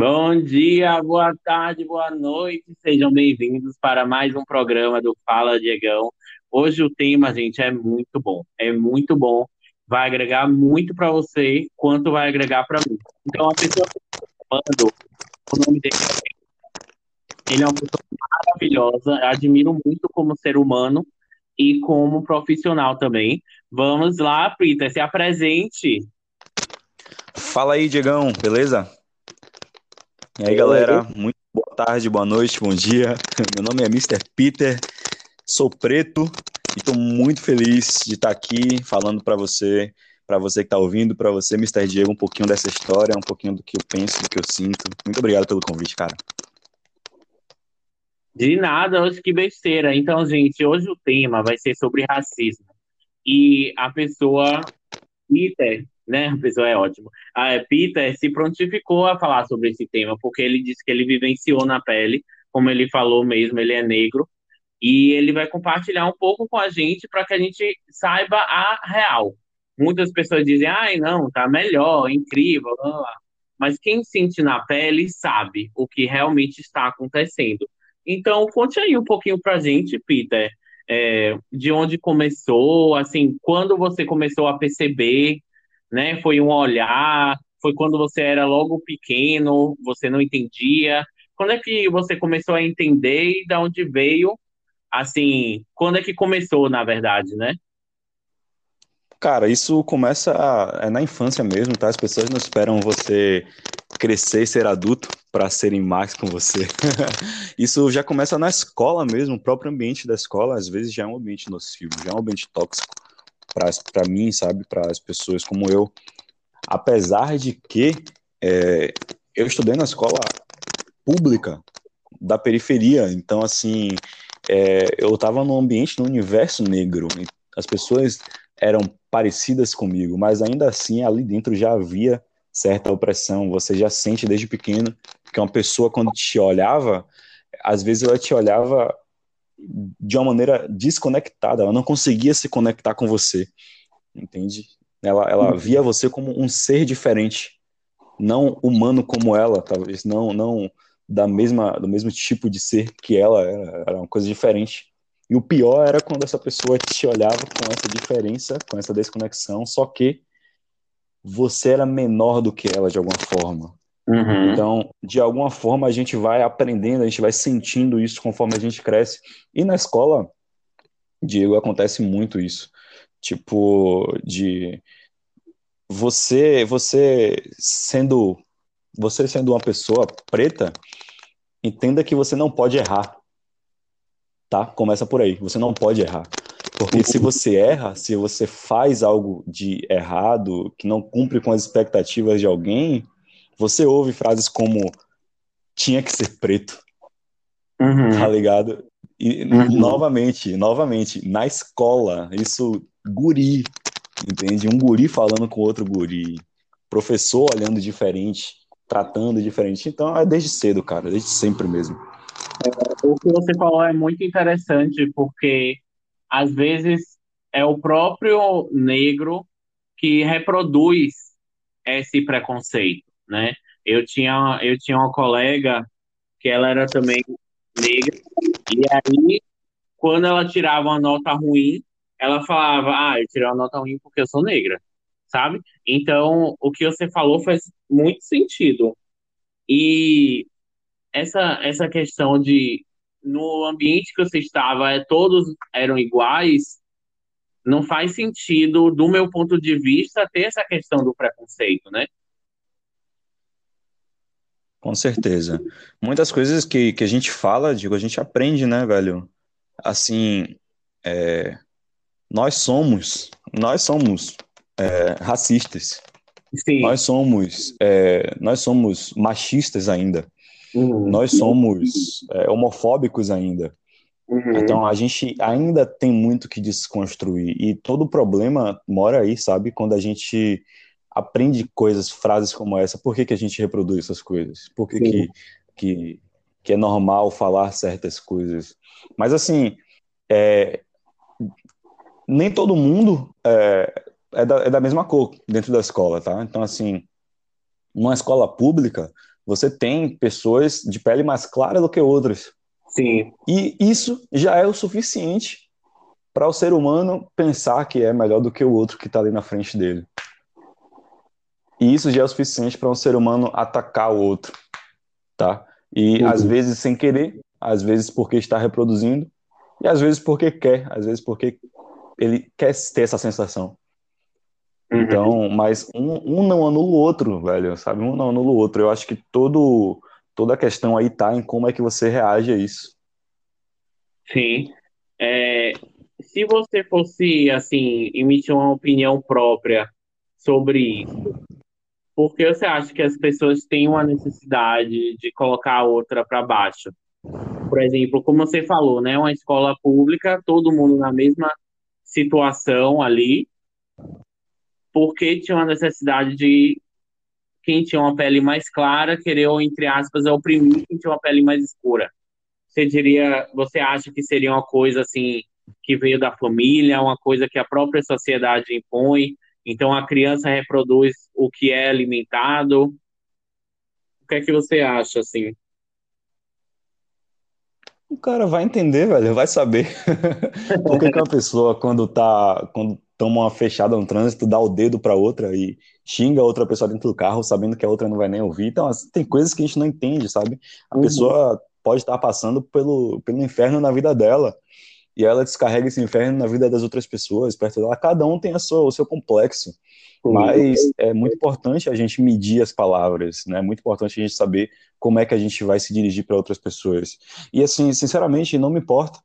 Bom dia, boa tarde, boa noite, sejam bem-vindos para mais um programa do Fala Diegão. Hoje o tema, gente, é muito bom, é muito bom, vai agregar muito para você, quanto vai agregar para mim. Então, a pessoa que está falando, o nome dele é ele é uma pessoa maravilhosa, admiro muito como ser humano e como profissional também. Vamos lá, Peter, se apresente. Fala aí, Diegão, beleza? E aí, galera, muito boa tarde, boa noite, bom dia. Meu nome é Mr. Peter, sou preto e estou muito feliz de estar aqui falando para você, para você que está ouvindo, para você, Mr. Diego, um pouquinho dessa história, um pouquinho do que eu penso, do que eu sinto. Muito obrigado pelo convite, cara. De nada, hoje que besteira. Então, gente, hoje o tema vai ser sobre racismo. E a pessoa, Peter, né? A pessoa é ótima. A Peter se prontificou a falar sobre esse tema, porque ele disse que ele vivenciou na pele, como ele falou mesmo, ele é negro, e ele vai compartilhar um pouco com a gente para que a gente saiba a real. Muitas pessoas dizem, ai, não, tá melhor, incrível, blá, blá. mas quem sente na pele sabe o que realmente está acontecendo. Então, conte aí um pouquinho para a gente, Peter, é, de onde começou, assim, quando você começou a perceber né? Foi um olhar, foi quando você era logo pequeno, você não entendia. Quando é que você começou a entender e da onde veio? Assim, quando é que começou, na verdade, né? Cara, isso começa a, é na infância mesmo, tá? As pessoas não esperam você crescer e ser adulto para serem mais com você. isso já começa na escola mesmo, o próprio ambiente da escola, às vezes já é um ambiente nocivo, já é um ambiente tóxico para mim, sabe, para as pessoas como eu. Apesar de que é, eu estudei na escola pública da periferia, então, assim, é, eu estava num ambiente, no universo negro, as pessoas eram parecidas comigo, mas ainda assim ali dentro já havia certa opressão. Você já sente desde pequeno que uma pessoa, quando te olhava, às vezes ela te olhava de uma maneira desconectada, ela não conseguia se conectar com você, entende? Ela, ela uhum. via você como um ser diferente, não humano como ela, talvez, não, não da mesma, do mesmo tipo de ser que ela era, era uma coisa diferente. E o pior era quando essa pessoa te olhava com essa diferença, com essa desconexão, só que você era menor do que ela de alguma forma. Uhum. Então, de alguma forma, a gente vai aprendendo, a gente vai sentindo isso conforme a gente cresce. E na escola, Diego, acontece muito isso. Tipo, de você, você sendo, você sendo uma pessoa preta, entenda que você não pode errar. Tá? Começa por aí. Você não pode errar. Porque se você erra, se você faz algo de errado, que não cumpre com as expectativas de alguém, você ouve frases como tinha que ser preto, uhum. tá ligado? E uhum. novamente, novamente, na escola, isso guri, entende? Um guri falando com outro guri, professor olhando diferente, tratando diferente. Então é desde cedo, cara, desde sempre mesmo. É, o que você falou é muito interessante, porque às vezes é o próprio negro que reproduz esse preconceito né? Eu tinha, eu tinha uma colega que ela era também negra, e aí, quando ela tirava uma nota ruim, ela falava, ah, eu tirei uma nota ruim porque eu sou negra, sabe? Então, o que você falou faz muito sentido. E essa, essa questão de, no ambiente que você estava, é, todos eram iguais, não faz sentido, do meu ponto de vista, ter essa questão do preconceito, né? Com certeza. Muitas coisas que, que a gente fala, digo, a gente aprende, né, velho? Assim, é, nós somos, nós somos é, racistas. Sim. Nós somos, é, nós somos machistas ainda. Uhum. Nós somos é, homofóbicos ainda. Uhum. Então a gente ainda tem muito que desconstruir e todo o problema mora aí, sabe? Quando a gente aprende coisas, frases como essa, por que, que a gente reproduz essas coisas? Por que, que, que, que, é normal falar certas coisas? Mas, assim, é, nem todo mundo é, é, da, é da mesma cor dentro da escola, tá? Então, assim, numa escola pública, você tem pessoas de pele mais clara do que outras. Sim. E isso já é o suficiente para o ser humano pensar que é melhor do que o outro que está ali na frente dele. E isso já é o suficiente para um ser humano atacar o outro, tá? E uhum. às vezes sem querer, às vezes porque está reproduzindo, e às vezes porque quer, às vezes porque ele quer ter essa sensação. Uhum. Então, mas um, um não anula o outro, velho, sabe? Um não anula o outro. Eu acho que todo, toda a questão aí tá em como é que você reage a isso. Sim. É, se você fosse, assim, emitir uma opinião própria sobre isso, por que você acha que as pessoas têm uma necessidade de colocar a outra para baixo? Por exemplo, como você falou, né? Uma escola pública, todo mundo na mesma situação ali, porque tinha uma necessidade de quem tinha uma pele mais clara querer, entre aspas, oprimir quem tinha uma pele mais escura. Você diria, você acha que seria uma coisa assim que veio da família, uma coisa que a própria sociedade impõe? Então a criança reproduz o que é alimentado? O que é que você acha assim? O cara vai entender, velho, vai saber. Por que, que uma pessoa, quando tá. Quando toma uma fechada no trânsito, dá o dedo para outra e xinga outra pessoa dentro do carro, sabendo que a outra não vai nem ouvir. Então, assim, tem coisas que a gente não entende, sabe? A uhum. pessoa pode estar passando pelo, pelo inferno na vida dela e ela descarrega esse inferno na vida das outras pessoas perto dela. Cada um tem a sua, o seu complexo. Mas é muito importante a gente medir as palavras, né? É muito importante a gente saber como é que a gente vai se dirigir para outras pessoas. E assim, sinceramente, não me importa.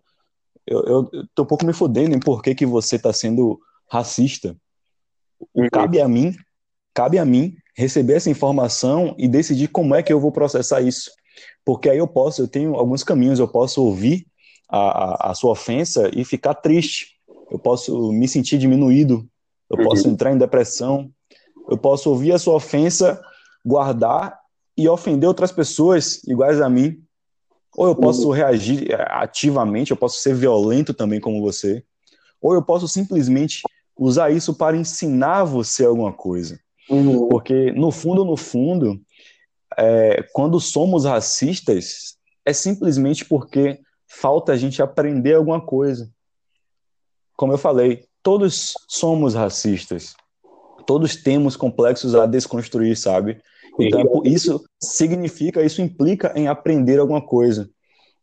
Eu, eu, eu tô um pouco me fodendo em por que, que você está sendo racista. Uhum. Cabe a mim, cabe a mim receber essa informação e decidir como é que eu vou processar isso. Porque aí eu posso, eu tenho alguns caminhos, eu posso ouvir a, a, a sua ofensa e ficar triste. Eu posso me sentir diminuído eu posso uhum. entrar em depressão, eu posso ouvir a sua ofensa, guardar e ofender outras pessoas iguais a mim. Ou eu posso uhum. reagir eh, ativamente, eu posso ser violento também como você. Ou eu posso simplesmente usar isso para ensinar você alguma coisa. Uhum. Porque, no fundo, no fundo, é, quando somos racistas, é simplesmente porque falta a gente aprender alguma coisa. Como eu falei, todos somos racistas. Todos temos complexos a desconstruir, sabe? Então, isso significa, isso implica em aprender alguma coisa.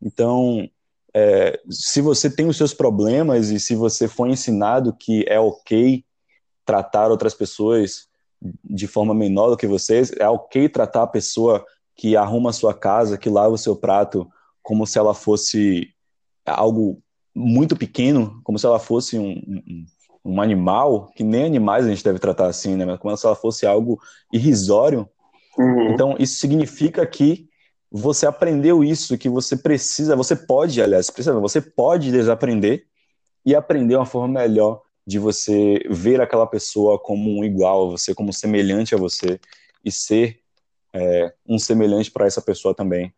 Então, é, se você tem os seus problemas e se você foi ensinado que é ok tratar outras pessoas de forma menor do que vocês, é ok tratar a pessoa que arruma a sua casa, que lava o seu prato, como se ela fosse algo muito pequeno, como se ela fosse um, um, um, animal, que nem animais a gente deve tratar assim, né? Mas como se ela fosse algo irrisório. Uhum. Então, isso significa que você aprendeu isso, que você precisa, você pode, aliás, precisa, você pode desaprender e aprender uma forma melhor de você ver aquela pessoa como um igual a você, como semelhante a você e ser é, um semelhante para essa pessoa também.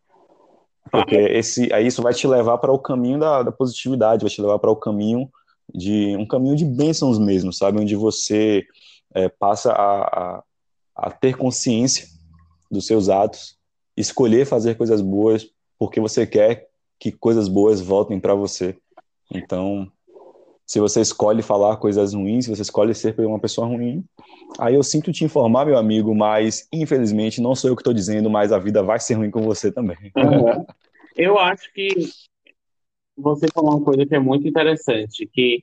Porque esse, aí isso vai te levar para o caminho da, da positividade, vai te levar para o caminho de um caminho de bênçãos mesmo, sabe? Onde você é, passa a, a, a, ter consciência dos seus atos, escolher fazer coisas boas porque você quer que coisas boas voltem para você. Então, se você escolhe falar coisas ruins, se você escolhe ser uma pessoa ruim, aí eu sinto te informar, meu amigo, mas infelizmente não sou eu que estou dizendo, mas a vida vai ser ruim com você também. Uhum. Eu acho que você falou uma coisa que é muito interessante, que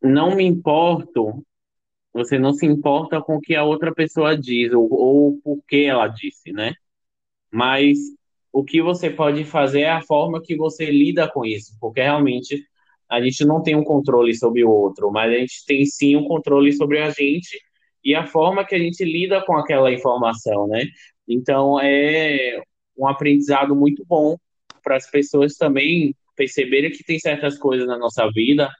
não me importo, você não se importa com o que a outra pessoa diz ou, ou por que ela disse, né? Mas o que você pode fazer é a forma que você lida com isso, porque realmente a gente não tem um controle sobre o outro, mas a gente tem sim um controle sobre a gente e a forma que a gente lida com aquela informação, né? Então é um aprendizado muito bom para as pessoas também perceberem que tem certas coisas na nossa vida,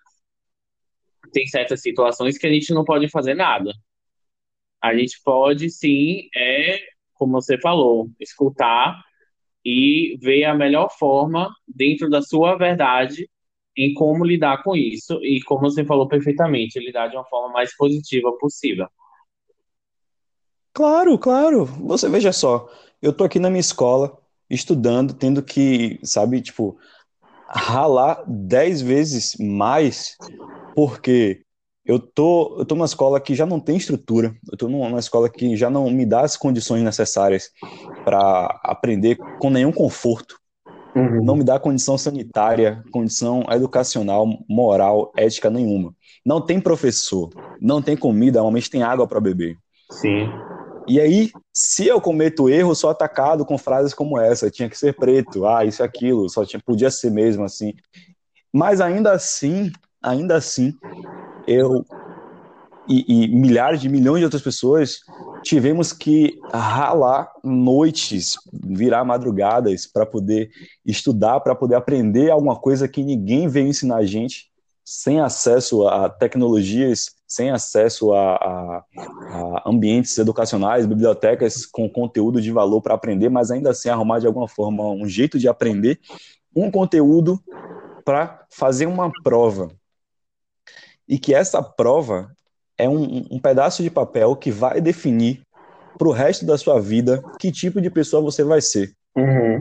tem certas situações que a gente não pode fazer nada. A gente pode sim, é, como você falou, escutar e ver a melhor forma dentro da sua verdade em como lidar com isso e como você falou perfeitamente, lidar de uma forma mais positiva possível. Claro, claro. Você veja só, eu tô aqui na minha escola, estudando, tendo que, sabe, tipo, ralar dez vezes mais, porque eu tô, eu tô numa escola que já não tem estrutura, eu tô numa escola que já não me dá as condições necessárias para aprender com nenhum conforto. Uhum. Não me dá condição sanitária, condição educacional, moral, ética nenhuma. Não tem professor, não tem comida, normalmente tem água para beber. Sim. E aí, se eu cometo erro, sou atacado com frases como essa, tinha que ser preto, ah, isso e aquilo, só tinha, podia ser mesmo assim. Mas ainda assim, ainda assim, eu e, e milhares de milhões de outras pessoas tivemos que ralar noites, virar madrugadas para poder estudar, para poder aprender alguma coisa que ninguém veio ensinar a gente, sem acesso a tecnologias sem acesso a, a, a, ambientes educacionais, bibliotecas com conteúdo de valor para aprender, mas ainda assim arrumar de alguma forma um jeito de aprender um conteúdo para fazer uma prova. E que essa prova é um, um pedaço de papel que vai definir para o resto da sua vida que tipo de pessoa você vai ser. Uhum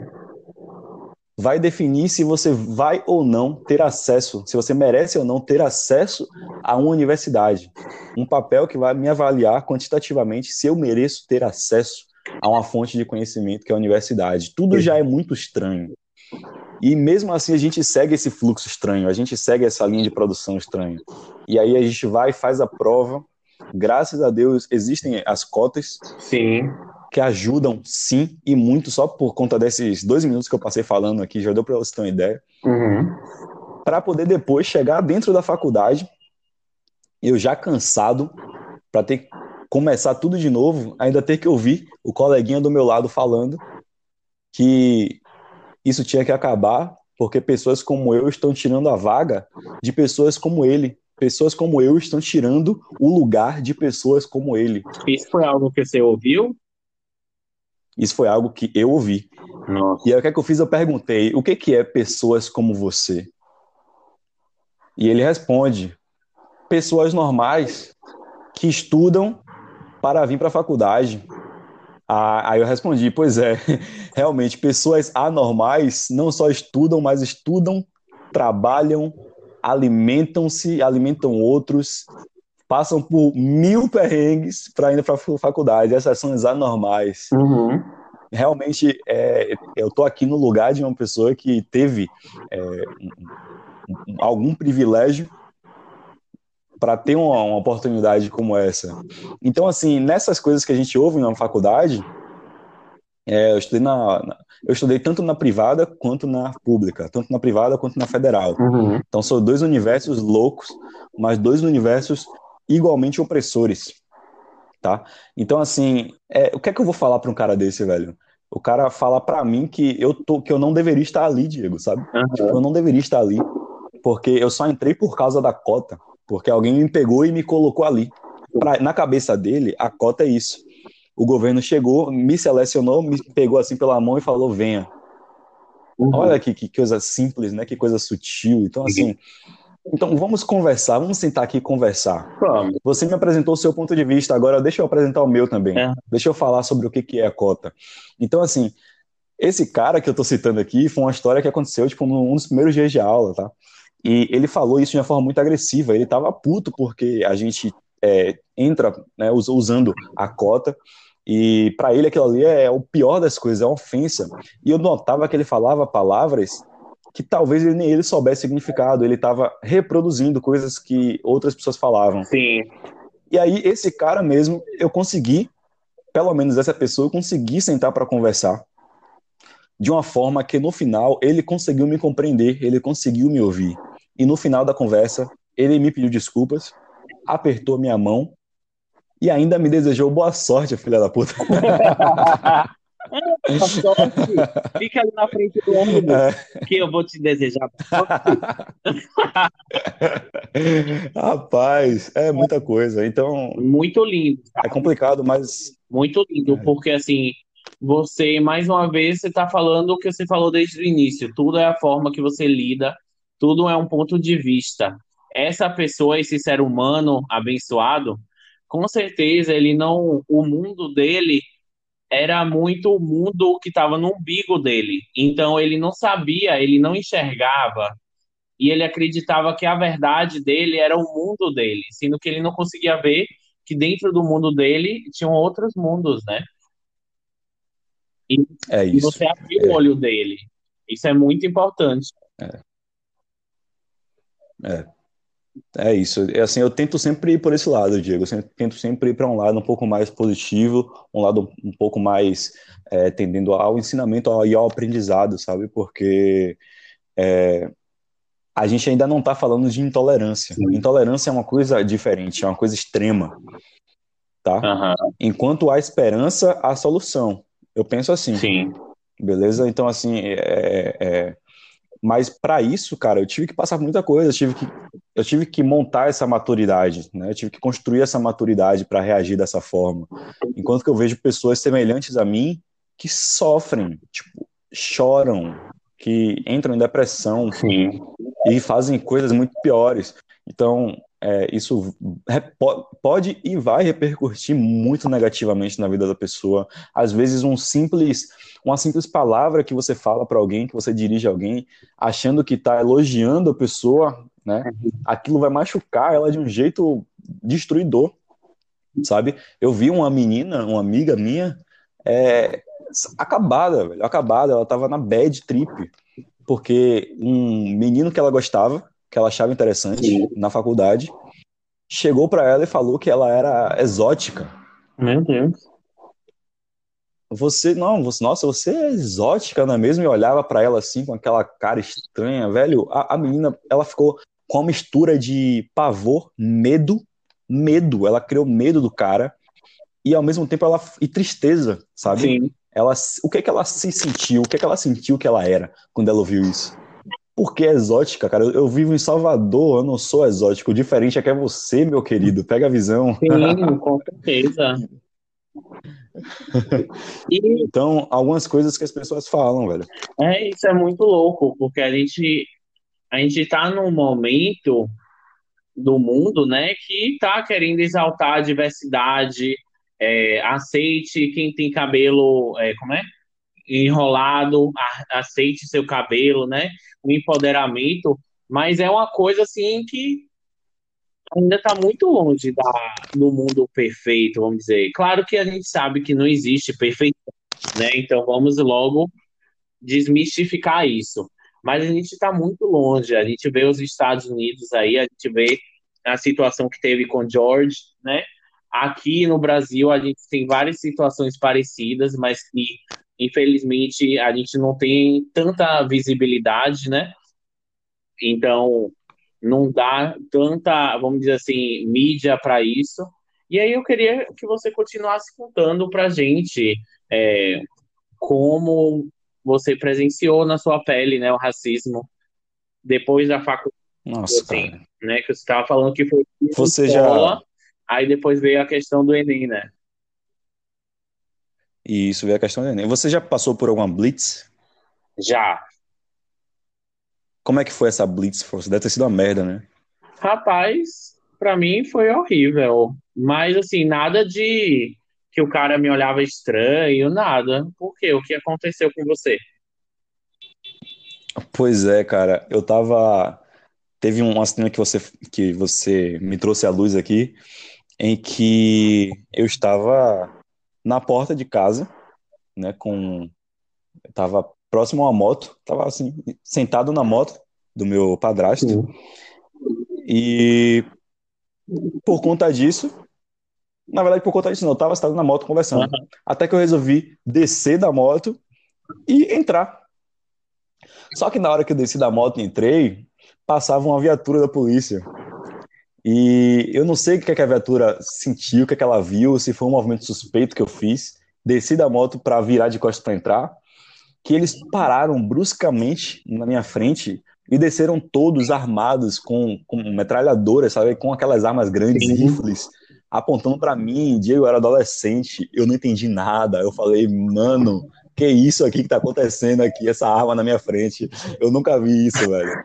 vai definir se você vai ou não ter acesso, se você merece ou não ter acesso a uma universidade. Um papel que vai me avaliar quantitativamente se eu mereço ter acesso a uma fonte de conhecimento que é a universidade. Tudo já é muito estranho. E mesmo assim a gente segue esse fluxo estranho, a gente segue essa linha de produção estranha. E aí a gente vai e faz a prova. Graças a Deus existem as cotas. Sim que ajudam, sim, e muito, só por conta desses dois minutos que eu passei falando aqui, já deu para você ter uma ideia, uhum. para poder depois chegar dentro da faculdade, eu já cansado, para ter que começar tudo de novo, ainda ter que ouvir o coleguinha do meu lado falando que isso tinha que acabar, porque pessoas como eu estão tirando a vaga de pessoas como ele. Pessoas como eu estão tirando o lugar de pessoas como ele. Isso foi algo que você ouviu? Isso foi algo que eu ouvi. Nossa. E aí o que, é que eu fiz? Eu perguntei: o que, que é pessoas como você? E ele responde: pessoas normais que estudam para vir para a faculdade. Ah, aí eu respondi: pois é, realmente, pessoas anormais não só estudam, mas estudam, trabalham, alimentam-se, alimentam outros, passam por mil perrengues para ir para a faculdade. Essas são as anormais. Uhum. Realmente, é, eu estou aqui no lugar de uma pessoa que teve é, um, um, algum privilégio para ter uma, uma, oportunidade como essa. Então, assim, nessas coisas que a gente ouve na faculdade, é, eu estudei na, na, eu estudei tanto na privada quanto na pública, tanto na privada quanto na federal. Uhum. Então são dois universos loucos, mas dois universos igualmente opressores, tá? Então, assim, é, o que é que eu vou falar para um cara desse, velho? O cara fala para mim que eu tô, que eu não deveria estar ali, Diego, sabe? Uhum. Tipo, eu não deveria estar ali, porque eu só entrei por causa da cota, porque alguém me pegou e me colocou ali. Pra, na cabeça dele, a cota é isso. O governo chegou, me selecionou, me pegou assim pela mão e falou: venha. Uhum. Olha que, que coisa simples, né? Que coisa sutil. Então, assim, então vamos conversar, vamos sentar aqui e conversar. Vamos. Você me apresentou o seu ponto de vista, agora deixa eu apresentar o meu também. É. Deixa eu falar sobre o que é a cota. Então, assim, esse cara que eu estou citando aqui foi uma história que aconteceu, tipo, num dos primeiros dias de aula, tá? E ele falou isso de uma forma muito agressiva. Ele estava puto porque a gente é, entra né, usando a cota e para ele aquilo ali é o pior das coisas, é uma ofensa. E eu notava que ele falava palavras que talvez ele, nem ele soubesse significado, ele estava reproduzindo coisas que outras pessoas falavam. Sim. E aí, esse cara mesmo, eu consegui, pelo menos essa pessoa, eu consegui sentar para conversar de uma forma que no final ele conseguiu me compreender, ele conseguiu me ouvir. E no final da conversa, ele me pediu desculpas, apertou minha mão e ainda me desejou boa sorte, filha da puta. Fica ali na frente do ônibus é. que eu vou te desejar. Rapaz, é muita coisa. Então. Muito lindo. É complicado, mas. Muito lindo, é. porque assim, você, mais uma vez, você está falando o que você falou desde o início. Tudo é a forma que você lida, tudo é um ponto de vista. Essa pessoa, esse ser humano abençoado, com certeza ele não, o mundo dele era muito o mundo que estava no umbigo dele. Então ele não sabia, ele não enxergava e ele acreditava que a verdade dele era o mundo dele, sendo que ele não conseguia ver que dentro do mundo dele tinham outros mundos, né? E, é isso. você abriu é. o olho dele. Isso é muito importante. É. É. É isso. É assim, eu tento sempre ir por esse lado, Diego. Eu tento sempre ir para um lado um pouco mais positivo, um lado um pouco mais é, tendendo ao ensinamento e ao aprendizado, sabe? Porque é, a gente ainda não está falando de intolerância. Sim. Intolerância é uma coisa diferente, é uma coisa extrema, tá? Uhum. Enquanto há esperança, há solução. Eu penso assim. Sim. Beleza? Então, assim, é, é mas para isso, cara, eu tive que passar muita coisa, eu tive que, eu tive que montar essa maturidade, né? Eu tive que construir essa maturidade para reagir dessa forma. Enquanto que eu vejo pessoas semelhantes a mim que sofrem, tipo, choram, que entram em depressão Sim. e fazem coisas muito piores. Então, é, isso pode e vai repercutir muito negativamente na vida da pessoa. Às vezes, um simples, uma simples palavra que você fala para alguém, que você dirige a alguém, achando que está elogiando a pessoa, né? Aquilo vai machucar ela de um jeito destruidor, sabe? Eu vi uma menina, uma amiga minha, é, acabada, velho, acabada. Ela estava na bad trip, porque um menino que ela gostava que ela achava interessante Sim. na faculdade, chegou para ela e falou que ela era exótica. Meu Deus. Você, não, você, nossa, você é exótica, não é mesmo? E olhava para ela assim, com aquela cara estranha, velho. A, a menina, ela ficou com uma mistura de pavor, medo, medo. Ela criou medo do cara e ao mesmo tempo ela e tristeza, sabe? Sim. Ela, o que é que ela se sentiu? O que é que ela sentiu que ela era quando ela ouviu isso? Porque é exótica, cara. Eu, eu, vivo em Salvador, eu não sou exótico. O diferente é que é você, meu querido. Pega a visão. Sim, com certeza. Então, algumas coisas que as pessoas falam, velho. É, isso é muito louco, porque a gente a gente tá num momento do mundo, né, que tá querendo exaltar a diversidade, é, aceite quem tem cabelo, é, como é? Enrolado, aceite seu cabelo, né? O empoderamento, mas é uma coisa assim que ainda está muito longe da, do mundo perfeito, vamos dizer. Claro que a gente sabe que não existe perfeição, né? Então vamos logo desmistificar isso. Mas a gente está muito longe. A gente vê os Estados Unidos aí, a gente vê a situação que teve com George, né? Aqui no Brasil a gente tem várias situações parecidas, mas que infelizmente a gente não tem tanta visibilidade, né? Então não dá tanta, vamos dizer assim, mídia para isso. E aí eu queria que você continuasse contando para a gente é, como você presenciou na sua pele, né, o racismo depois da faculdade. Nossa, assim, cara. né, que você estava falando que foi você escola, já aí depois veio a questão do Enem, né? E isso veio a questão do Enem. Você já passou por alguma blitz? Já. Como é que foi essa blitz? Deve ter sido uma merda, né? Rapaz, para mim foi horrível. Mas, assim, nada de que o cara me olhava estranho, nada. Por quê? O que aconteceu com você? Pois é, cara. Eu tava. Teve uma cena que você, que você me trouxe à luz aqui, em que eu estava na porta de casa, né, com tava próximo a uma moto, tava assim, sentado na moto do meu padrasto. E por conta disso, na verdade por conta disso não, eu tava sentado na moto conversando. Uhum. Até que eu resolvi descer da moto e entrar. Só que na hora que eu desci da moto e entrei, passava uma viatura da polícia. E eu não sei o que, é que a viatura sentiu, o que, é que ela viu, se foi um movimento suspeito que eu fiz. Desci da moto para virar de costas para entrar, que eles pararam bruscamente na minha frente e desceram todos armados com, com metralhadoras, sabe, com aquelas armas grandes, Sim. rifles, apontando para mim. Diego, eu era adolescente, eu não entendi nada. Eu falei, mano, que isso aqui que tá acontecendo aqui, essa arma na minha frente? Eu nunca vi isso, velho.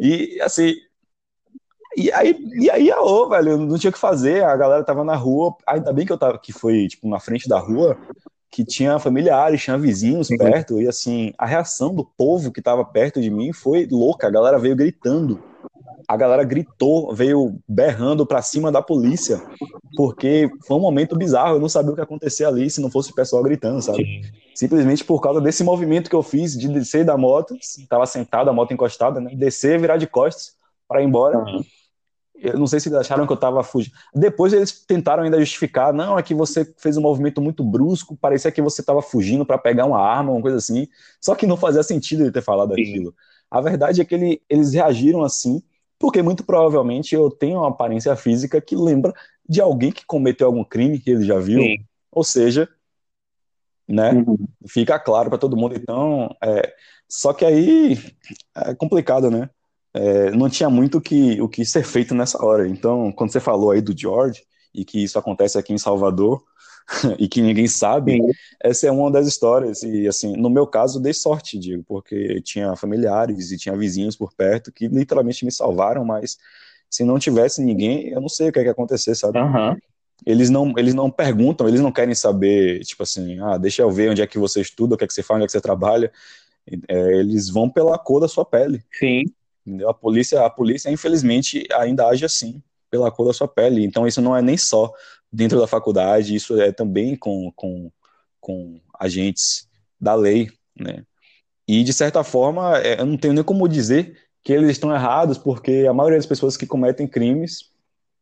E assim, E aí, e aí, aô, velho, não tinha o que fazer, a galera tava na rua, ainda bem que eu tava, que foi, tipo, na frente da rua, que tinha familiares, tinha vizinhos uhum. perto, e assim, a reação do povo que tava perto de mim foi louca, a galera veio gritando, a galera gritou, veio berrando pra cima da polícia, porque foi um momento bizarro, eu não sabia o que acontecer ali se não fosse o pessoal gritando, sabe? Sim. Simplesmente por causa desse movimento que eu fiz de descer da moto, tava sentado, a moto encostada, né, descer, virar de costas para ir embora, uhum eu não sei se eles acharam que eu estava fugindo. Depois eles tentaram ainda justificar, não, é que você fez um movimento muito brusco, parecia que você estava fugindo para pegar uma arma, uma coisa assim. Só que não fazia sentido ele ter falado Sim. aquilo. A verdade é que ele, eles reagiram assim, porque muito provavelmente eu tenho uma aparência física que lembra de alguém que cometeu algum crime que ele já viu. Sim. Ou seja, né? Uhum. Fica claro para todo mundo. Então, é, só que aí é complicado, né? É, não tinha muito que, o que ser feito nessa hora. Então, quando você falou aí do George, e que isso acontece aqui em Salvador, e que ninguém sabe, Sim. essa é uma das histórias. E, assim, no meu caso, dei sorte, digo, porque tinha familiares e tinha vizinhos por perto que literalmente me salvaram, mas se não tivesse ninguém, eu não sei o que, é ia acontecer, sabe? Uhum. Eles não, eles não perguntam, eles não querem saber, tipo assim, ah, deixa eu ver onde é que você estuda, o que é que você faz, onde é que você trabalha. É, eles vão pela cor da sua pele. Sim. Entendeu? A polícia, a polícia, infelizmente, ainda age assim, pela cor da sua pele. Então, isso não é nem só dentro da faculdade, isso é também com, com, com agentes da lei, né? E, de certa forma, é, eu não tenho nem como dizer que eles estão errados, porque a maioria das pessoas que cometem crimes,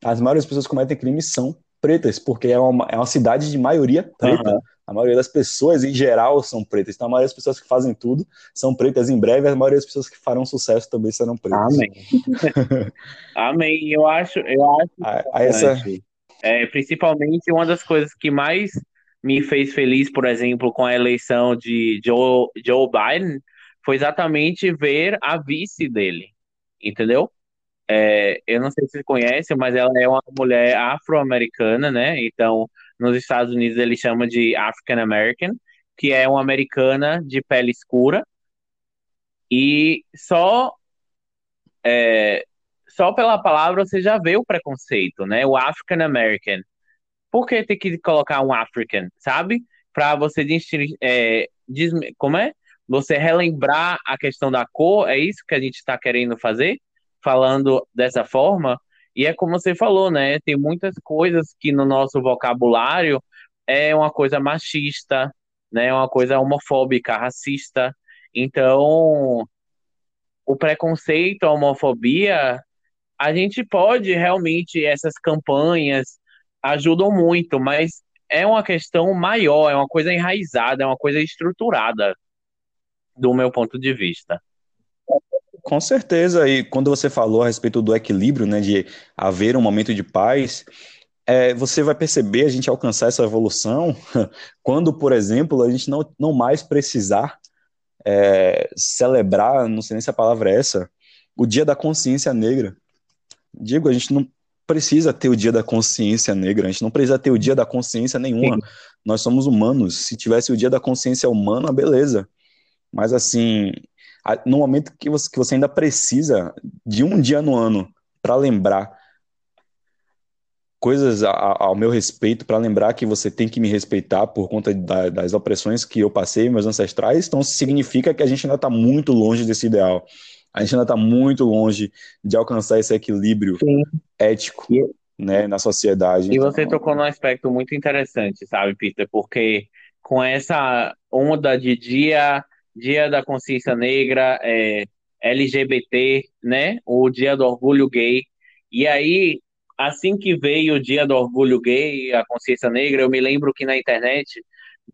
as maiores pessoas que cometem crimes são pretas, porque é uma, é uma cidade de maioria preta. Uhum. A maioria das pessoas, em geral, são pretas. Então, a maioria das pessoas que fazem tudo são pretas. Em breve, a maioria das pessoas que farão sucesso também serão pretas. Amém. Amém. Eu acho, eu acho a, a essa... é, principalmente uma das coisas que mais me fez feliz, por exemplo, com a eleição de Joe, Joe Biden, foi exatamente ver a vice dele, entendeu? É, eu não sei se você conhece, mas ela é uma mulher afro-americana, né? Então, nos Estados Unidos ele chama de African American, que é uma americana de pele escura. E só é, só pela palavra você já vê o preconceito, né? O African American. Por que tem que colocar um African, sabe? Para você é, diz, como é? Você relembrar a questão da cor, é isso que a gente está querendo fazer? falando dessa forma, e é como você falou, né? Tem muitas coisas que no nosso vocabulário é uma coisa machista, né? Uma coisa homofóbica, racista. Então, o preconceito, a homofobia, a gente pode realmente essas campanhas ajudam muito, mas é uma questão maior, é uma coisa enraizada, é uma coisa estruturada, do meu ponto de vista. Com certeza, e quando você falou a respeito do equilíbrio, né, de haver um momento de paz, é, você vai perceber a gente alcançar essa evolução quando, por exemplo, a gente não, não mais precisar é, celebrar, não sei nem se a palavra é essa, o Dia da Consciência Negra. Digo, a gente não precisa ter o Dia da Consciência Negra, a gente não precisa ter o Dia da Consciência nenhuma. Sim. Nós somos humanos. Se tivesse o Dia da Consciência Humana, beleza. Mas assim, no momento que você, que você ainda precisa de um dia no ano para lembrar coisas a, ao meu respeito, para lembrar que você tem que me respeitar por conta da, das opressões que eu passei, meus ancestrais, então significa que a gente ainda está muito longe desse ideal. A gente ainda está muito longe de alcançar esse equilíbrio Sim. ético né, na sociedade. E então... você tocou num aspecto muito interessante, sabe, Peter? Porque com essa onda de dia Dia da Consciência Negra, é, LGBT, né? O Dia do Orgulho Gay. E aí, assim que veio o Dia do Orgulho Gay, a Consciência Negra, eu me lembro que na internet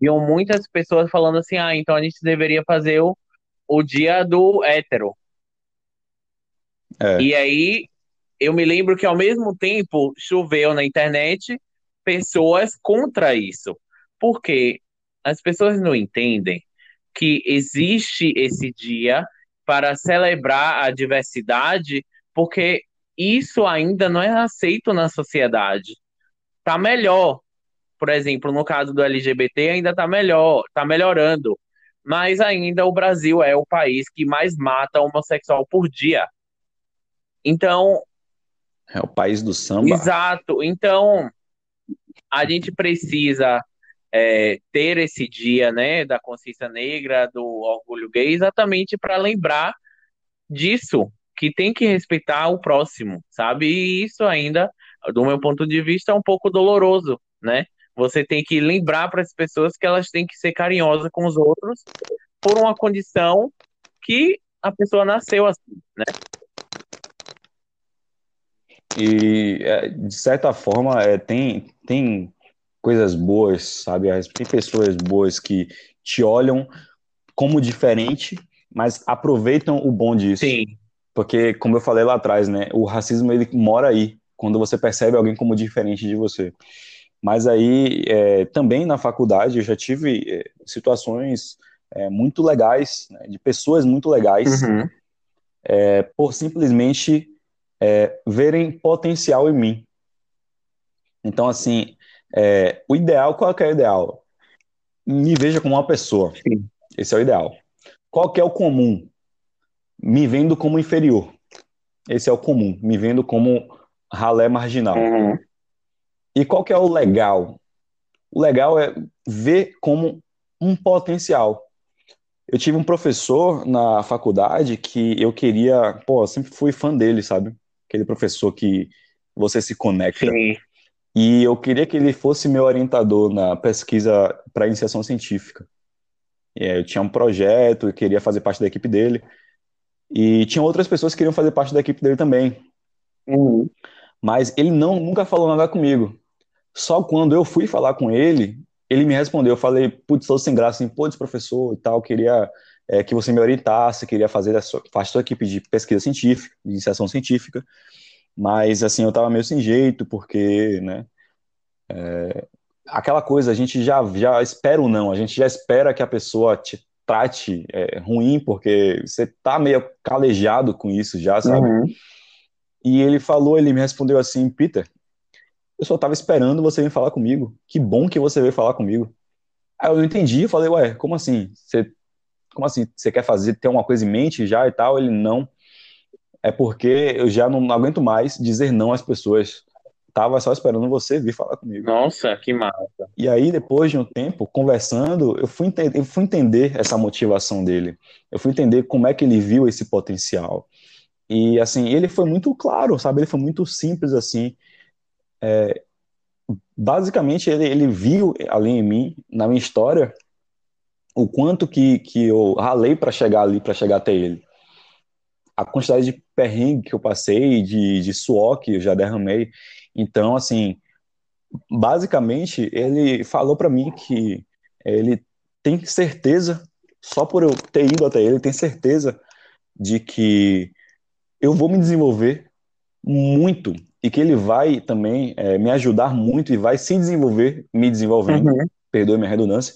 viam muitas pessoas falando assim: ah, então a gente deveria fazer o, o Dia do Hétero. É. E aí, eu me lembro que ao mesmo tempo choveu na internet pessoas contra isso. Porque as pessoas não entendem que existe esse dia para celebrar a diversidade, porque isso ainda não é aceito na sociedade. Tá melhor. Por exemplo, no caso do LGBT ainda tá melhor, tá melhorando. Mas ainda o Brasil é o país que mais mata homossexual por dia. Então, É o país do samba. Exato. Então, a gente precisa é, ter esse dia, né, da consciência negra, do orgulho gay, exatamente para lembrar disso, que tem que respeitar o próximo, sabe? E isso ainda, do meu ponto de vista, é um pouco doloroso, né? Você tem que lembrar para as pessoas que elas têm que ser carinhosas com os outros por uma condição que a pessoa nasceu assim, né? E, é, de certa forma, é, tem, tem coisas boas, sabe? Tem pessoas boas que te olham como diferente, mas aproveitam o bom disso. Sim. Porque, como eu falei lá atrás, né? O racismo, ele mora aí, quando você percebe alguém como diferente de você. Mas aí, é, também na faculdade, eu já tive é, situações é, muito legais, né, de pessoas muito legais, Uhum. é, por simplesmente é, verem potencial em mim. Então, assim, é, o ideal, qual que é o ideal? Me veja como uma pessoa. Sim. Esse é o ideal. Qual que é o comum? Me vendo como inferior. Esse é o comum. Me vendo como ralé marginal. Uhum. E qual que é o legal? O legal é ver como um potencial. Eu tive um professor na faculdade que eu queria, pô, eu sempre fui fã dele, sabe? Aquele professor que você se conecta. Sim. E eu queria que ele fosse meu orientador na pesquisa para iniciação científica. E eu tinha um projeto, eu queria fazer parte da equipe dele. E tinha outras pessoas que queriam fazer parte da equipe dele também. Uhum. Mas ele não nunca falou nada comigo. Só quando eu fui falar com ele, ele me respondeu. Eu falei, putz, tô sem graça, assim, putz, professor e tal, queria é, que você me orientasse, queria fazer a sua, parte da sua equipe de pesquisa científica, de iniciação científica. Mas, assim, eu tava meio sem jeito, porque, né, é, aquela coisa, a gente já, já espera ou não, a gente já espera que a pessoa te trate é, ruim, porque você tá meio calejado com isso já, sabe? Uhum. E ele falou, ele me respondeu assim, Peter, eu só tava esperando você vir falar comigo. Que bom que você veio falar comigo. Aí eu não entendi, eu falei, ué, como assim? Você, como assim? Você quer fazer, ter uma coisa em mente já e tal? Ele, não. É porque eu já não aguento mais dizer não às pessoas. Tava só esperando você vir falar comigo. Nossa, que massa. E aí, depois de um tempo, conversando, eu fui, eu fui entender essa motivação dele. Eu fui entender como é que ele viu esse potencial. E, assim, ele foi muito claro, sabe? Ele foi muito simples, assim. É, basicamente, ele, ele viu ali em mim, na minha história, o quanto que, que eu ralei para chegar ali, para chegar até ele. A quantidade de perrengue que eu passei, de, de suor que eu já derramei. Então, assim, basicamente, ele falou para mim que ele tem certeza, só por eu ter ido até ele, tem certeza de que eu vou me desenvolver muito e que ele vai também é, me ajudar muito e vai se desenvolver, me desenvolvendo, Uhum. perdoe minha redundância,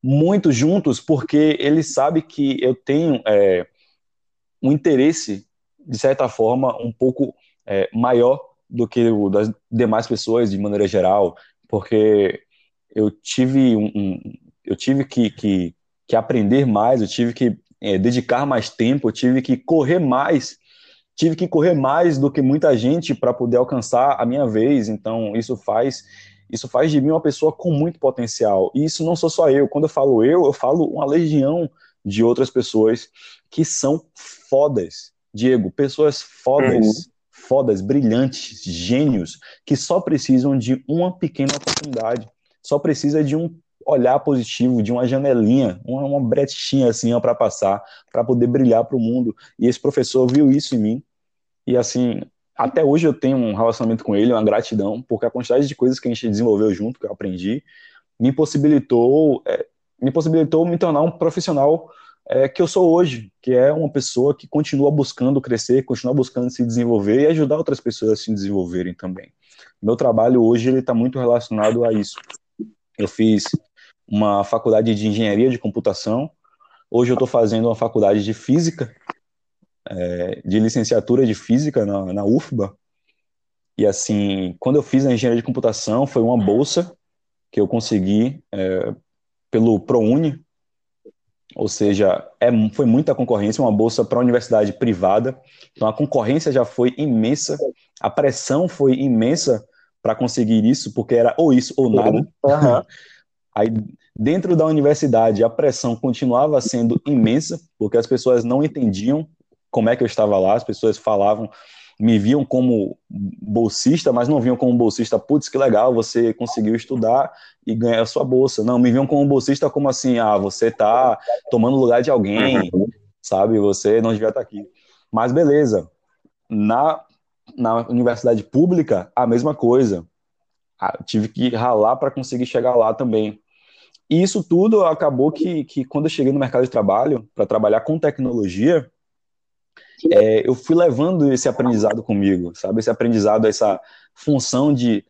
muito juntos, porque ele sabe que eu tenho é, um interesse, de certa forma, um pouco é, maior do que o das demais pessoas, de maneira geral, porque eu tive, um, um- eu tive que, que, que aprender mais, eu tive que é, dedicar mais tempo, eu tive que correr mais, tive que correr mais do que muita gente para poder alcançar a minha vez. Então, isso faz isso faz de mim uma pessoa com muito potencial. E isso não sou só eu. Quando eu falo eu, eu falo uma legião de outras pessoas que são fodas. Diego, pessoas fodas, fodas, brilhantes, gênios, que só precisam de uma pequena oportunidade. Só precisa de um olhar positivo, de uma janelinha, uma, uma brechinha assim para passar, para poder brilhar para o mundo. E esse professor viu isso em mim. E assim, até hoje eu tenho um relacionamento com ele, uma gratidão, porque a quantidade de coisas que a gente desenvolveu junto, que eu aprendi, me possibilitou, é, me possibilitou me tornar um profissional é, que eu sou hoje, que é uma pessoa que continua buscando crescer, continua buscando se desenvolver e ajudar outras pessoas a se desenvolverem também. Meu trabalho hoje ele está muito relacionado a isso. Eu fiz uma faculdade de engenharia de computação. Hoje eu estou fazendo uma faculdade de física, é, de licenciatura de física na, na UFBA. E assim, quando eu fiz a engenharia de computação, foi uma bolsa que eu consegui é, pelo ProUni. Ou seja, é, foi muita concorrência, uma bolsa para a universidade privada, então a concorrência já foi imensa, a pressão foi imensa para conseguir isso, porque era ou isso ou nada. Uhum. Aí, dentro da universidade, a pressão continuava sendo imensa, porque as pessoas não entendiam como é que eu estava lá, as pessoas falavam, me viam como bolsista, mas não viam como bolsista, putz, que legal, você conseguiu estudar e ganhar a sua bolsa. Não, me viam como bolsista como assim, ah, você está tomando lugar de alguém, sabe, você não devia estar aqui. Mas beleza, na, na universidade pública, a mesma coisa. Ah, tive que ralar para conseguir chegar lá também. E isso tudo acabou que, que quando eu cheguei no mercado de trabalho, para trabalhar com tecnologia, é, eu fui levando esse aprendizado comigo, sabe? Esse aprendizado, essa função de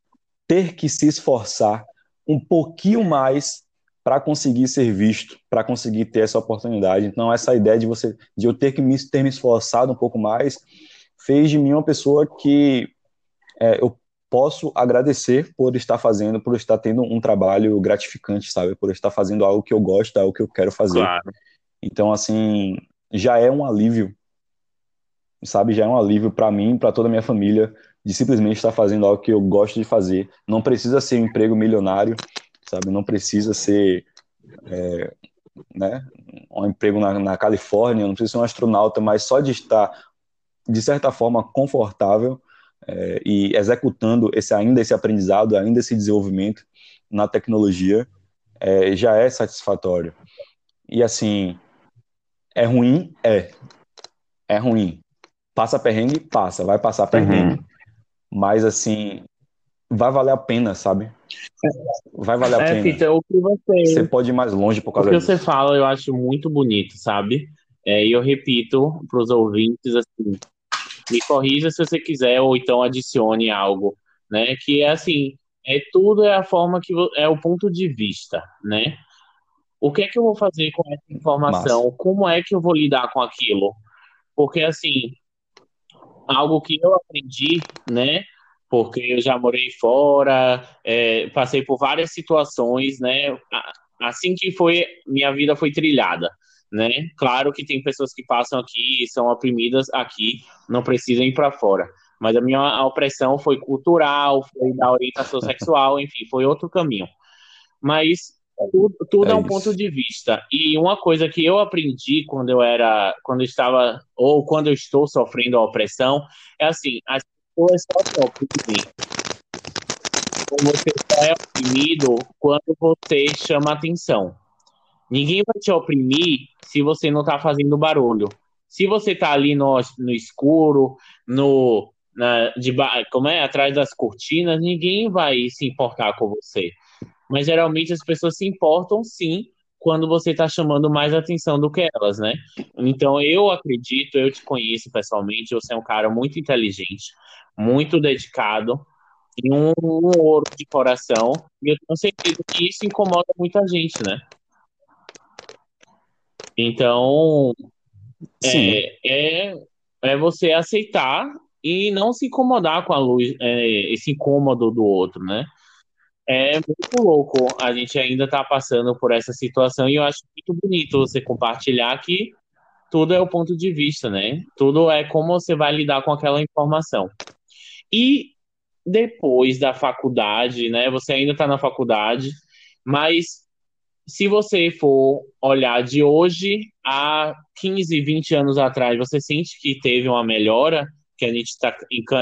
ter que se esforçar um pouquinho mais para conseguir ser visto, para conseguir ter essa oportunidade. Então, essa ideia de você, de eu ter que me, ter me esforçado um pouco mais, fez de mim uma pessoa que é, eu posso agradecer por estar fazendo, por estar tendo um trabalho gratificante, sabe? Por estar fazendo algo que eu gosto, algo que eu quero fazer. Claro. Então, assim, já é um alívio sabe? Já é um alívio para mim, para toda a minha família, de simplesmente estar fazendo algo que eu gosto de fazer. Não precisa ser um emprego milionário, sabe? Não precisa ser, é, né? Um emprego na, na Califórnia, não precisa ser um astronauta, mas só de estar, de certa forma, confortável é, e executando esse ainda esse aprendizado, ainda esse desenvolvimento na tecnologia, é, já é satisfatório. E assim, é ruim? É. É ruim. Passa perrengue? Passa, vai passar uhum. perrengue. Uhum. Mas assim, vai valer a pena, sabe? Vai valer a é, pena. Peter, o que você... você pode ir mais longe por causa disso. O que disso. você fala eu acho muito bonito, sabe? É, e eu repito para os ouvintes assim, me corrija se você quiser ou então adicione algo, né? Que é assim, é tudo é a forma que é o ponto de vista, né? O que é que eu vou fazer com essa informação? Massa. Como é que eu vou lidar com aquilo? Porque assim, algo que eu aprendi, né? Porque eu já morei fora, é, passei por várias situações, né? Assim que foi, minha vida foi trilhada, né? Claro que tem pessoas que passam aqui e são oprimidas aqui, não precisam ir para fora. Mas a minha opressão foi cultural, foi da orientação sexual, enfim, foi outro caminho. Mas tudo, tudo é, é, um ponto de vista. E uma coisa que eu aprendi quando eu era, quando eu estava, ou quando eu estou sofrendo a opressão, é assim, as pessoas só te oprimem. Você só é oprimido quando você chama atenção. Ninguém vai te oprimir se você não está fazendo barulho. Se você está ali no, no escuro, no, na, de, como é, atrás das cortinas, ninguém vai se importar com você. Mas geralmente as pessoas se importam sim quando você está chamando mais atenção do que elas, né? Então eu acredito, eu te conheço pessoalmente, você é um cara muito inteligente, muito dedicado e um, um ouro de coração. E eu tenho certeza que isso incomoda muita gente, né? Então é, é, é, você aceitar e não se incomodar com a luz, é, esse incômodo do outro, né? É muito louco. A gente ainda está passando por essa situação e eu acho muito bonito você compartilhar que tudo é o ponto de vista, né? Tudo é como você vai lidar com aquela informação. E depois da faculdade, né? Você ainda está na faculdade, mas se você for olhar de hoje a 15, 20 anos atrás, você sente que teve uma melhora, que a gente está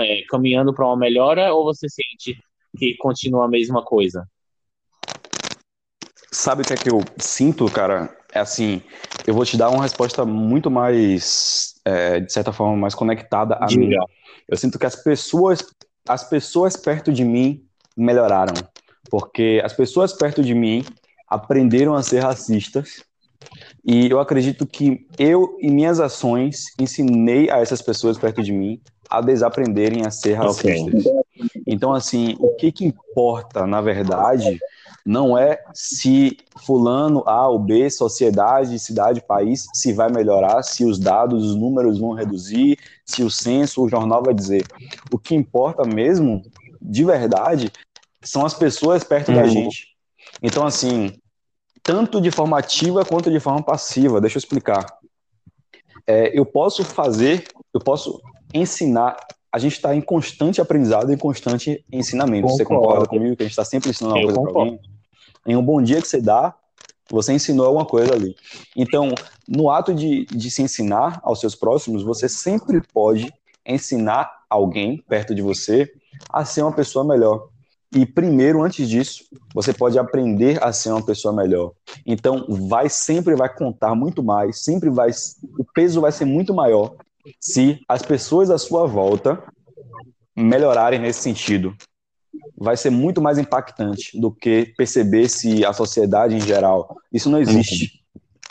é, caminhando para uma melhora, ou você sente que continua a mesma coisa? Sabe o que é que eu sinto, cara? É assim, eu vou te dar uma resposta muito mais, é, de certa forma, mais conectada a Diga. mim. Eu sinto que as pessoas, as pessoas perto de mim melhoraram, porque as pessoas perto de mim aprenderam a ser racistas e eu acredito que eu e minhas ações ensinei a essas pessoas perto de mim a desaprenderem a ser racistas. Okay. Então, assim, o que, que importa, na verdade, não é se fulano A ou B, sociedade, cidade, país, se vai melhorar, se os dados, os números vão reduzir, se o censo, o jornal vai dizer. O que importa mesmo, de verdade, são as pessoas perto uhum. da gente. Então, assim, tanto de forma ativa quanto de forma passiva. Deixa eu explicar. É, eu posso fazer, eu posso ensinar. A gente está em constante aprendizado e constante ensinamento. Concordo. Você concorda comigo que a gente está sempre ensinando uma coisa para alguém? Em um bom dia que você dá, você ensinou alguma coisa ali. Então, no ato de, de se ensinar aos seus próximos, você sempre pode ensinar alguém perto de você a ser uma pessoa melhor. E primeiro, antes disso, você pode aprender a ser uma pessoa melhor. Então, vai sempre vai contar muito mais, sempre vai o peso vai ser muito maior se as pessoas à sua volta melhorarem nesse sentido. Vai ser muito mais impactante do que perceber se a sociedade em geral. Isso não existe.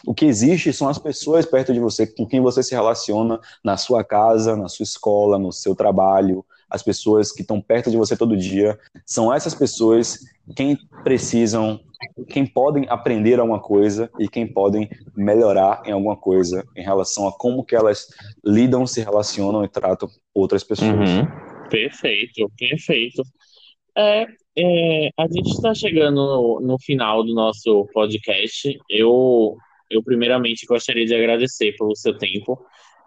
O que existe são as pessoas perto de você, com quem você se relaciona na sua casa, na sua escola, no seu trabalho, as pessoas que estão perto de você todo dia. São essas pessoas quem precisam, quem podem aprender alguma coisa e quem podem melhorar em alguma coisa em relação a como que elas lidam, se relacionam e tratam outras pessoas. Uhum. Perfeito, perfeito. É, é, a gente está chegando no, no, final do nosso podcast. Eu eu primeiramente gostaria de agradecer pelo seu tempo.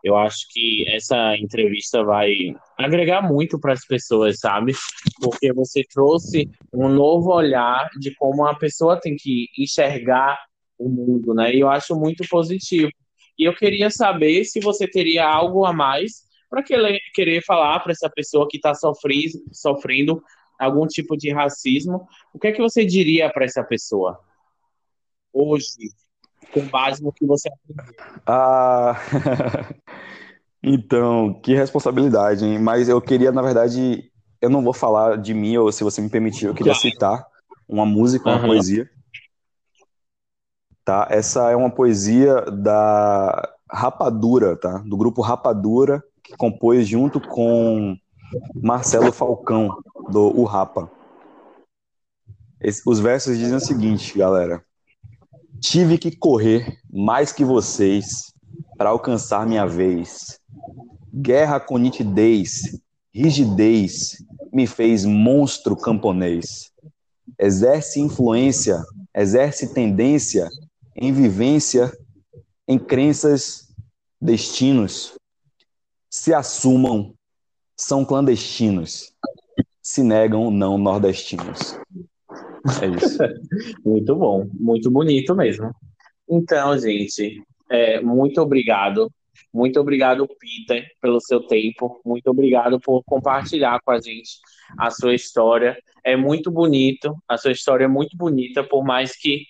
Eu acho que essa entrevista vai agregar muito para as pessoas, sabe? Porque você trouxe um novo olhar de como a pessoa tem que enxergar o mundo, né? E eu acho muito positivo. E eu queria saber se você teria algo a mais para querer falar para essa pessoa que está sofrendo, sofrendo algum tipo de racismo. O que é que você diria para essa pessoa hoje, com base no que você aprendeu? Ah, então, que responsabilidade, hein? Mas eu queria, na verdade, eu não vou falar de mim, ou se você me permitir, eu queria citar uma música, uma uhum. poesia. Tá? Essa é uma poesia da Rapadura, tá? Do grupo Rapadura, que compôs junto com Marcelo Falcão, do O Rapa. Esse, os versos dizem o seguinte, galera. Tive que correr mais que vocês para alcançar minha vez. Guerra com nitidez, rigidez, me fez monstro camponês. Exerce influência, exerce tendência em vivência, em crenças, destinos. Se assumam, são clandestinos. Se negam, não nordestinos. É isso. muito bom, muito bonito mesmo. Então, gente, é, muito obrigado. Muito obrigado, Peter, pelo seu tempo. Muito obrigado por compartilhar com a gente a sua história. É muito bonito, a sua história é muito bonita, por mais que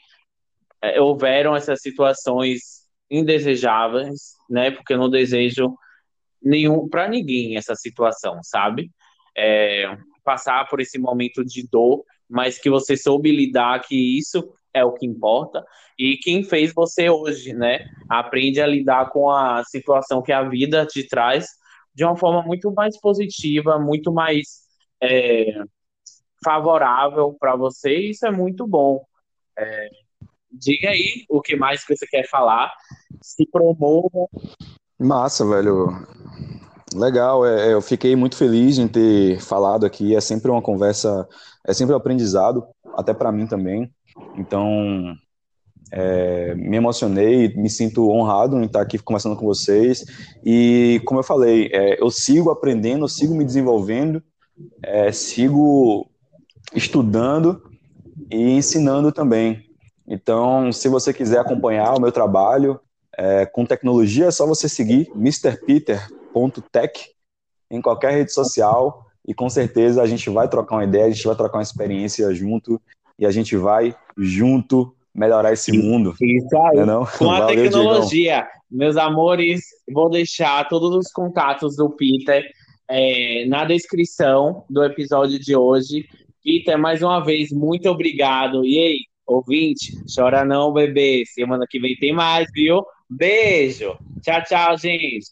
é, houveram essas situações indesejáveis, né? Porque eu não desejo nenhum para ninguém essa situação, sabe? É, passar por esse momento de dor mas que você soube lidar, que isso é o que importa. E quem fez você hoje, né? Aprende a lidar com a situação que a vida te traz de uma forma muito mais positiva, muito mais é, favorável para você. E isso é muito bom. É, diga aí o que mais que você quer falar. Se promova. Massa, velho. Legal, é, é, eu fiquei muito feliz em ter falado aqui. É sempre uma conversa, é sempre um aprendizado, até para mim também. Então, é, me emocionei, me sinto honrado em estar aqui conversando com vocês. E, como eu falei, é, eu sigo aprendendo, eu sigo me desenvolvendo, é, sigo estudando e ensinando também. Então, se você quiser acompanhar o meu trabalho é, com tecnologia, é só você seguir Mr. Peter tech em qualquer rede social e com certeza a gente vai trocar uma ideia, a gente vai trocar uma experiência junto e a gente vai junto melhorar esse mundo. Isso aí. Não é não? Com a Valeu, tecnologia, meus amores, vou deixar todos os contatos do Peter é, na descrição do episódio de hoje. Peter, mais uma vez, muito obrigado. E aí, ouvinte, chora não, bebê. Semana que vem tem mais, viu? Beijo. Tchau, tchau, gente.